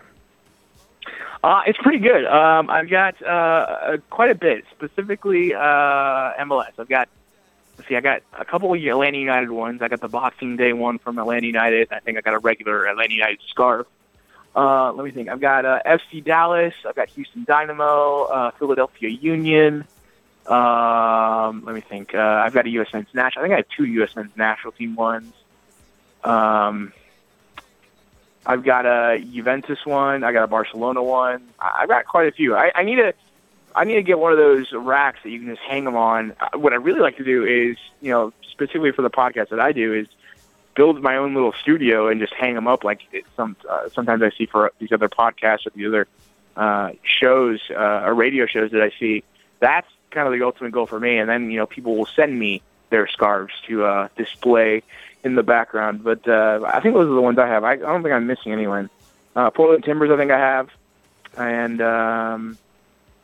Uh, it's pretty good. Um, I've got uh, quite a bit, specifically uh, MLS. I've got see, I got a couple of Atlanta United ones. I got the Boxing Day one from Atlanta United. I think I got a regular Atlanta United scarf. Uh, let me think. I've got uh, FC Dallas. I've got Houston Dynamo, uh, Philadelphia Union. Um, let me think. Uh, I've got a U.S. men's national. I think I have two U.S. men's national team ones. Um, I've got a Juventus one. I got a Barcelona one. I, I've got quite a few. I, I need to. I need to get one of those racks that you can just hang them on. Uh, What I really like to do is, you know, specifically for the podcast that I do, is build my own little studio and just hang them up like some. Uh, sometimes I see for these other podcasts or the other uh, shows uh, or radio shows that I see. That's kind of the ultimate goal for me. And then you know people will send me their scarves to uh, display in the background. But uh, I think those are the ones I have. I, I don't think I'm missing anyone. Uh, Portland Timbers, I think I have, and um,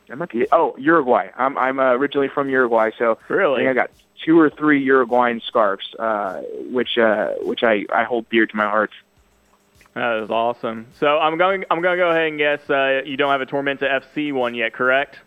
that might be it. Oh, Uruguay. I'm I'm uh, originally from Uruguay, so I Really? think I got two or three Uruguayan scarves, uh, which uh, which I, I hold dear to my heart. That is awesome. So I'm going. I'm going to go ahead and guess uh, you don't have a Tormenta FC one yet, correct?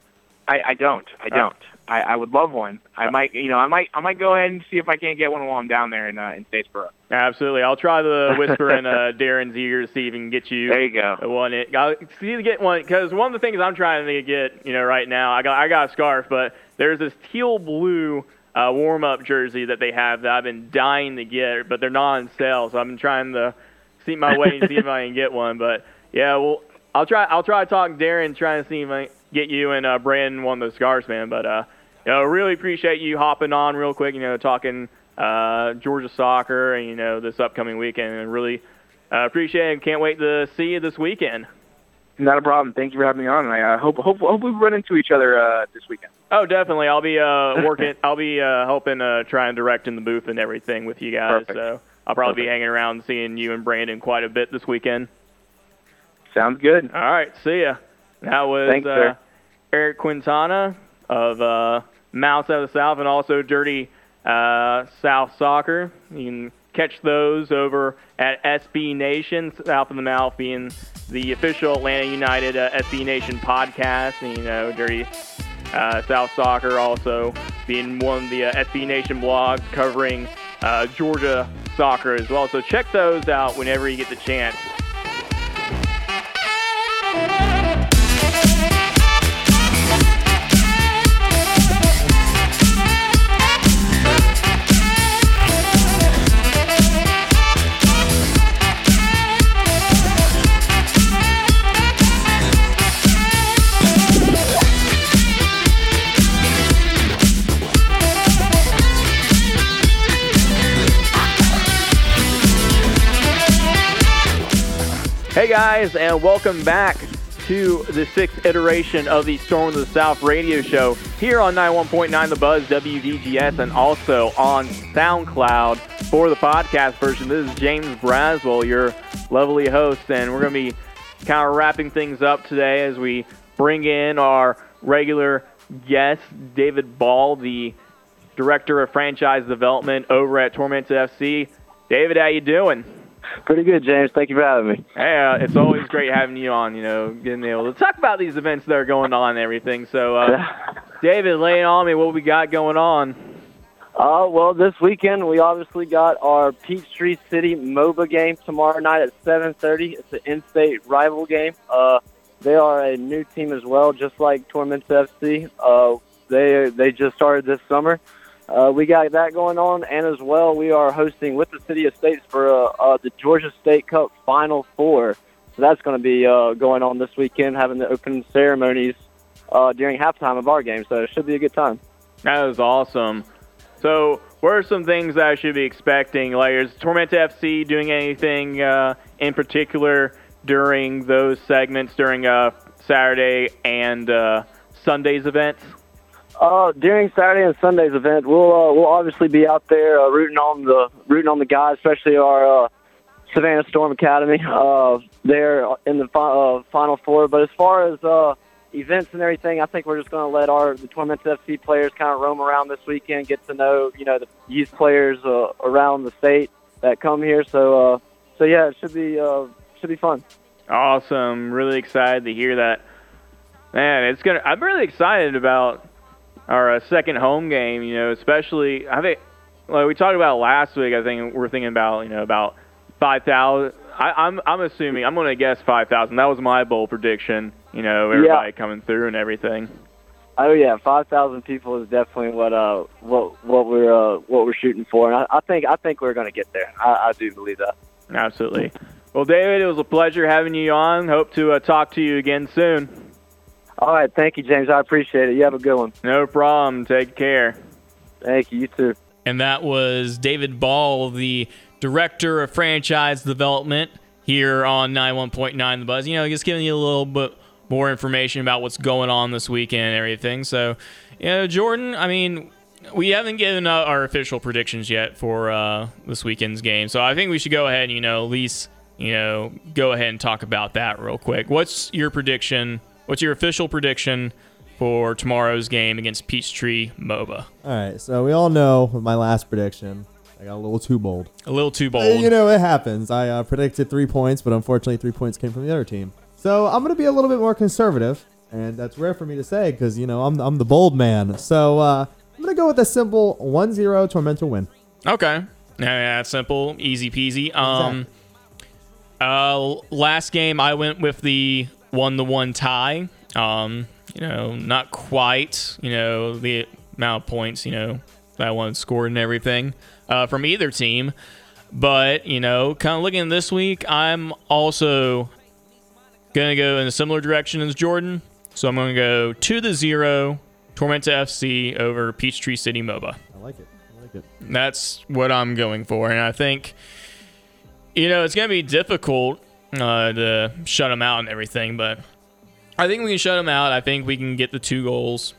I, I don't. I don't. I, I would love one. I might, you know, I might, I might go ahead and see if I can't get one while I'm down there in uh, in Statesboro. Absolutely. I'll try the whisper in uh, Darren's ear to see if he can get you There you go. one. It I'll see to get one because one of the things I'm trying to get, you know, right now, I got I got a scarf, but there's this teal blue uh, warm up jersey that they have that I've been dying to get, but they're not on sale, so I've been trying to see my way and see if I can get one. But yeah, well, I'll try I'll try to talk Darren, trying to see if I can get you and uh, Brandon one of those scarves, man. But uh, you know, really appreciate you hopping on real quick, you know, talking uh, Georgia soccer and you know this upcoming weekend, and really uh, appreciate it. and Can't wait to see you this weekend. Not a problem. Thank you for having me on. And I uh, hope hope hope we run into each other uh, this weekend. Oh, definitely. I'll be uh, working. I'll be uh, helping uh, try and direct in the booth and everything with you guys. Perfect. So I'll probably be hanging around seeing you and Brandon quite a bit this weekend. Sounds good. All right, see ya. That was Thanks, uh. Eric Quintana of uh, Mouse Out of the South and also Dirty uh, South Soccer. You can catch those over at SB Nation, South of the Mouth being the official Atlanta United uh, SB Nation podcast. And, you know, Dirty uh, South Soccer also being one of the uh, SB Nation blogs covering uh, Georgia soccer as well. So check those out whenever you get the chance. Guys, and welcome back to the sixth iteration of the Storm of the South radio show here on 91.9 The Buzz WVGS and also on SoundCloud for the podcast version. This is James Braswell, your lovely host, and we're going to be kind of wrapping things up today as we bring in our regular guest, David Ball, the director of franchise development over at Tormenta FC. David, how you doing? Pretty good, James. Thank you for having me. Hey, uh, it's always great having you on. You know, getting able to talk about these events that are going on and everything. So, uh, David, lay it on me. What we got going on? Uh, well, this weekend we obviously got our Peachtree City MOBA game tomorrow night at 7:30. It's an in-state rival game. Uh, they are a new team as well, just like Tormenta FC. Uh, they they just started this summer. Uh, we got that going on, and as well, we are hosting with the City of Statesboro uh, uh, the Georgia State Cup Final Four. So that's going to be uh, going on this weekend, having the opening ceremonies uh, during halftime of our game. So it should be a good time. That is awesome. So, what are some things that I should be expecting? Like, is Tormenta FC doing anything uh, in particular during those segments during Saturday and Sunday's events? Uh, during Saturday and Sunday's event, we'll uh, we'll obviously be out there uh, rooting on the rooting on the guys, especially our uh, Savannah Storm Academy. Uh, they're in the fi- uh, final four. But as far as uh, events and everything, I think we're just going to let our the Tormenta FC players kind of roam around this weekend, get to know you know the youth players uh, around the state that come here. So uh, so yeah, it should be uh, should be fun. Awesome. Really excited to hear that. Man, it's gonna. I'm really excited about our uh, second home game. You know, especially I think like we talked about last week. I think we're thinking about you know about five thousand. I'm I'm assuming I'm gonna guess five thousand. That was my bold prediction. You know, everybody Yeah. coming through and everything. Oh yeah, five thousand people is definitely what uh what what we're uh what we're shooting for, and I, I think I think we're going to get there. I, I do believe that. Absolutely. Well, David, it was a pleasure having you on. Hope to uh, talk to you again soon. All right, thank you, James. I appreciate it. You have a good one. No problem. Take care. Thank you. You too. And that was David Ball, the director of franchise development here on 91.9 The Buzz. You know, just giving you a little bit more information about what's going on this weekend and everything. So, you know, Jordan, I mean, we haven't given out our official predictions yet for uh, this weekend's game. So I think we should go ahead and, you know, at least, you know, go ahead and talk about that real quick. What's your prediction? What's your official prediction for tomorrow's game against Peachtree MOBA? All right, so we all know my last prediction, I got a little too bold. A little too Uh, bold. You know, it happens. I uh, predicted three points, but unfortunately, three points came from the other team. So I'm going to be a little bit more conservative, and that's rare for me to say because, you know, I'm, I'm the bold man. So uh, I'm going to go with a simple 1 0 Tormenta win. Okay. Yeah, that's simple, easy peasy. Um, uh, last game I went with the one to one tie. Um, you know, not quite. You know the amount of points. You know that one scored and everything uh, from either team. But you know, kind of looking this week, I'm also gonna go in a similar direction as Jordan. So I'm gonna go to the zero, Tormenta FC over Peachtree City MOBA. I like it. I like it. That's what I'm going for, and I think you know it's gonna be difficult uh, to shut them out and everything, but I think we can shut them out. I think we can get the two goals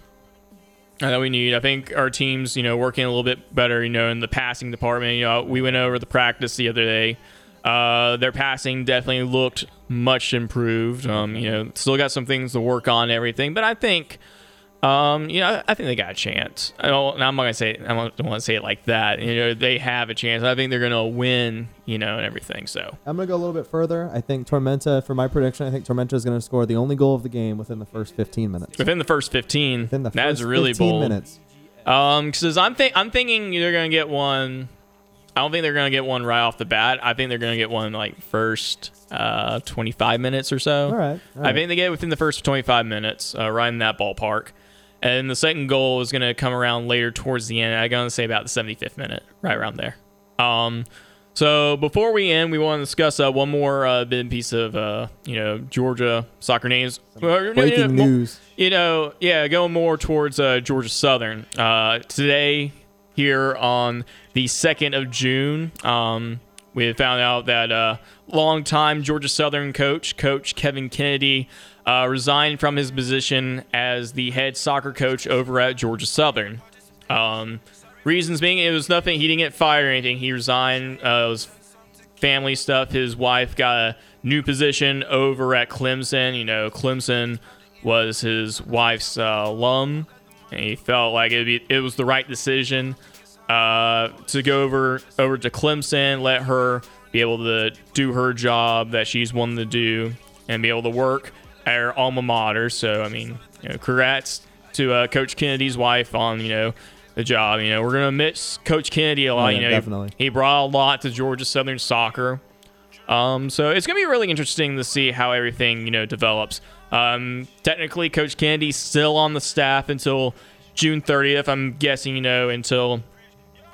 that we need. I think our team's you know working a little bit better, you know, in the passing department. You know, we went over the practice the other day. Uh, their passing definitely looked much improved. Um, you know, still got some things to work on everything, but I think um, you know, I think they got a chance. I don't, I'm not gonna say I don't, don't want to say it like that. You know, they have a chance. I think they're gonna win. You know, and everything. So I'm going to go a little bit further. I think Tormenta, for my prediction, I think Tormenta is going to score the only goal of the game within the first 15 minutes. within the first 15, Within the that's really 15 bold. minutes. Um, because I'm think I'm thinking they're gonna get one. I don't think they're gonna get one right off the bat. I think they're gonna get one like first uh 25 minutes or so. All right. all I right. think they get it within the first 25 minutes, uh, right in that ballpark. And the second goal is going to come around later towards the end. I'm going to say about the 75th minute, right around there. Um, so before we end, we want to discuss uh, one more uh, bit piece of uh, you know Georgia soccer names. Well, you know, Breaking news. You know, yeah, going more towards uh, Georgia Southern. Uh, today, here on the second of June, um, we found out that uh, longtime Georgia Southern coach, Coach Kevin Kennedy, uh, resigned from his position as the head soccer coach over at Georgia Southern. Um, reasons being, it was nothing. He didn't get fired or anything. He resigned. Uh, it was family stuff. His wife got a new position over at Clemson. You know, Clemson was his wife's uh, alum, and he felt like it be, it was the right decision uh, to go over over to Clemson, let her be able to do her job that she's wanted to do, and be able to work her alma mater. So, I mean, you know, congrats to uh, Coach Kennedy's wife on you know the job. You know, we're gonna miss Coach Kennedy a lot. yeah, you know, definitely. he brought a lot to Georgia Southern soccer. Um, so it's gonna be really interesting to see how everything you know develops. Um, technically, Coach Kennedy's still on the staff until June 30th. I'm guessing you know until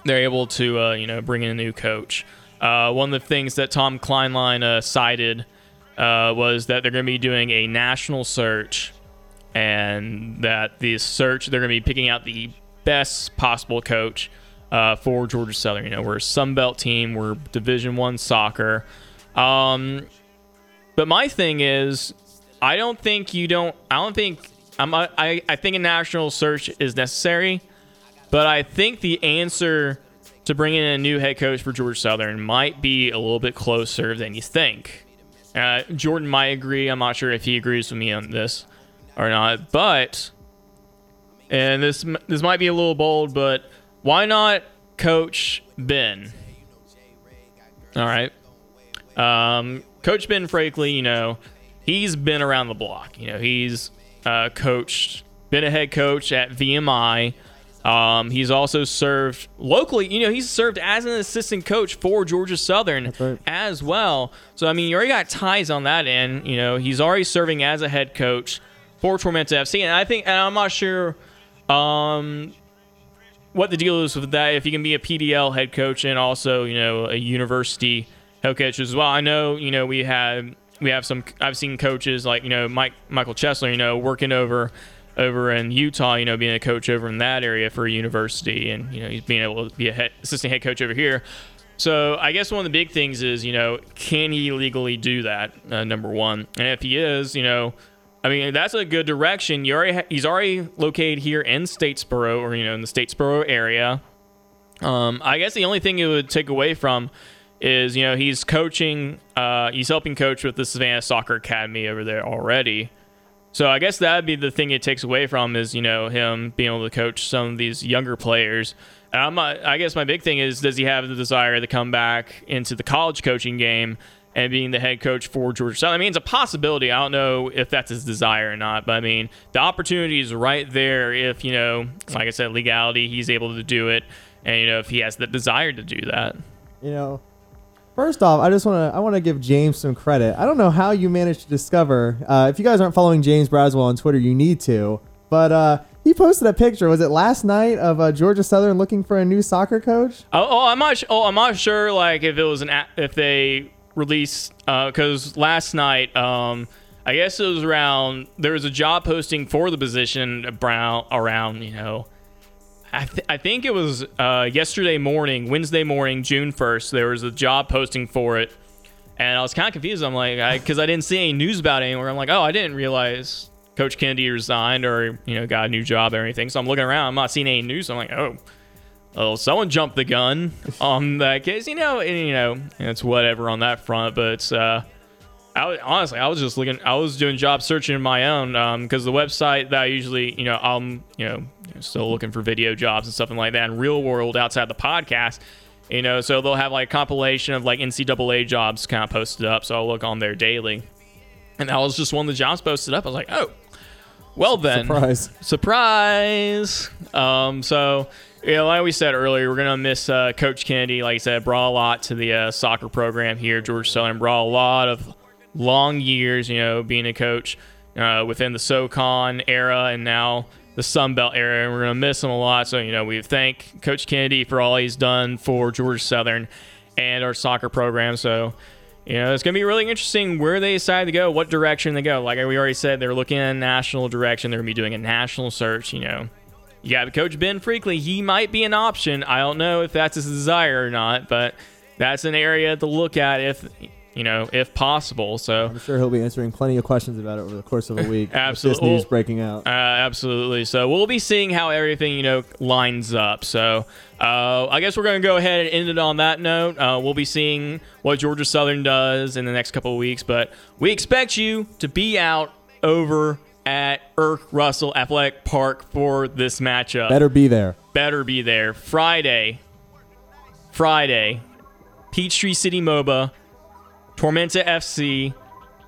they're able to uh, you know bring in a new coach. Uh, one of the things that Tom Kleinlein uh, cited uh, was that they're going to be doing a national search, and that the search they're going to be picking out the best possible coach uh, for Georgia Southern. You know, we're a Sun Belt team. We're Division One soccer. Um, but my thing is, I don't think you don't. I don't think I'm. I I think a national search is necessary, but I think the answer to bringing in a new head coach for Georgia Southern might be a little bit closer than you think. Uh, Jordan might agree. I'm not sure if he agrees with me on this or not, but and this this might be a little bold, but why not coach Ben? All right. Um, coach Ben Freakley, you know, he's been around the block. You know, he's uh, coached, been a head coach at VMI. Um, he's also served locally. You know, he's served as an assistant coach for Georgia Southern right. as well. So I mean, you already got ties on that end. You know, he's already serving as a head coach for Tormenta FC, and I think, and I'm not sure um, what the deal is with that. If he can be a PDL head coach and also, you know, a university head coach as well. I know, you know, we have we have some. I've seen coaches like you know Mike Michael Chesler, you know, working over over in Utah, you know, being a coach over in that area for a university, and you know, he's being able to be a head, assistant head coach over here. So I guess one of the big things is, you know, can he legally do that? Uh, number one, and if he is, you know, I mean, that's a good direction. You already ha- he's already located here in Statesboro, or you know, in the Statesboro area. Um, I guess the only thing it would take away from is, you know, he's coaching, uh, he's helping coach with the Savannah Soccer Academy over there already. So I guess that'd be the thing it takes away from is you know him being able to coach some of these younger players. And I'm not, I guess my big thing is does he have the desire to come back into the college coaching game and being the head coach for Georgia Southern? I mean, it's a possibility. I don't know if that's his desire or not, but I mean the opportunity is right there if you know, like I said, legality, he's able to do it, and you know if he has the desire to do that. You know, first off, I just want to I want to give James some credit. I don't know how you managed to discover. Uh, if you guys aren't following James Braswell on Twitter, you need to. But uh, he posted a picture. Was it last night of uh, Georgia Southern looking for a new soccer coach? Oh, oh, I'm not. Oh, I'm not sure. Like if it was an if they released because last night, um, I guess it was around. There was a job posting for the position around around you know. I, th- I think it was uh, yesterday morning, Wednesday morning, June 1st. There was a job posting for it. And I was kind of confused. I'm like, because I, didn't see any news about it anywhere. I'm like, oh, I didn't realize Coach Kennedy resigned or, you know, got a new job or anything. So I'm looking around. I'm not seeing any news. So I'm like, oh, well, someone jumped the gun on that case. You know, and, you know, it's whatever on that front. But uh, I honestly, I was just looking. I was doing job searching my own because the website that I usually, you know, I'm, you know, still looking for video jobs and stuff like that. And real world outside the podcast, you know, so they'll have like a compilation of like NCAA jobs kind of posted up. So I'll look on there daily, and that was just one of the jobs posted up. I was like, oh, well then, Surprise. surprise. Um, so you know, like we said earlier, we're gonna miss uh, Coach Kennedy. Like I said, brought a lot to the uh, soccer program here, Georgia Southern. Brought a lot of long years, you know, being a coach uh, within the SoCon era and now the Sun Belt era, and we're gonna miss him a lot. So you know, we thank Coach Kennedy for all he's done for Georgia Southern and our soccer program. So. You know, it's going to be really interesting where they decide to go, what direction they go. Like we already said, they're looking in a national direction. They're going to be doing a national search. You know, you got Coach Ben Freakley. He might be an option. I don't know if that's his desire or not, but that's an area to look at if you know if possible. So I'm sure he'll be answering plenty of questions about it over the course of a week. Absolutely. This news breaking out. Uh, absolutely. So we'll be seeing how everything you know lines up. So uh, I guess we're going to go ahead and end it on that note. Uh, we'll be seeing what Georgia Southern does in the next couple of weeks, but we expect you to be out over at Erk Russell Athletic Park for this matchup. Better be there. Better be there Friday. Friday, Peachtree City MOBA, Tormenta FC,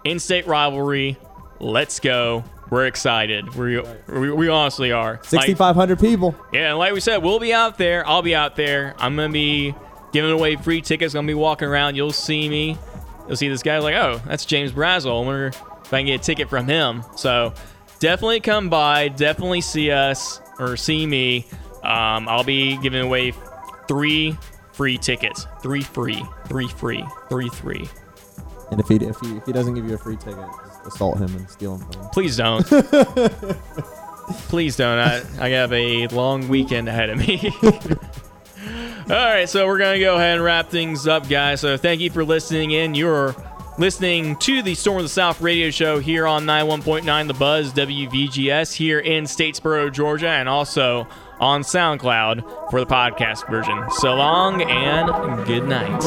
in-state rivalry. Let's go. We're excited. We, we, we honestly are. Like- 6,500 people. yeah, and like we said, we'll be out there. I'll be out there. I'm gonna be giving away free tickets. gonna be walking around. You'll see me. You'll see this guy like, oh, that's James Braswell. I wonder if I can get a ticket from him. So definitely come by. Definitely see us or see me. Um, I'll be giving away three free tickets. Three free. Three free. Three free. And if he, if he if he doesn't give you a free ticket, just assault him and steal him from him. Please don't. Please don't. I, I have a long weekend ahead of me. All right, so we're gonna go ahead and wrap things up, guys. So thank you for listening in. You're listening to the Storm of the South radio show here on 91.9 The Buzz WVGS here in Statesboro, Georgia, and also on SoundCloud for the podcast version. So long and good night.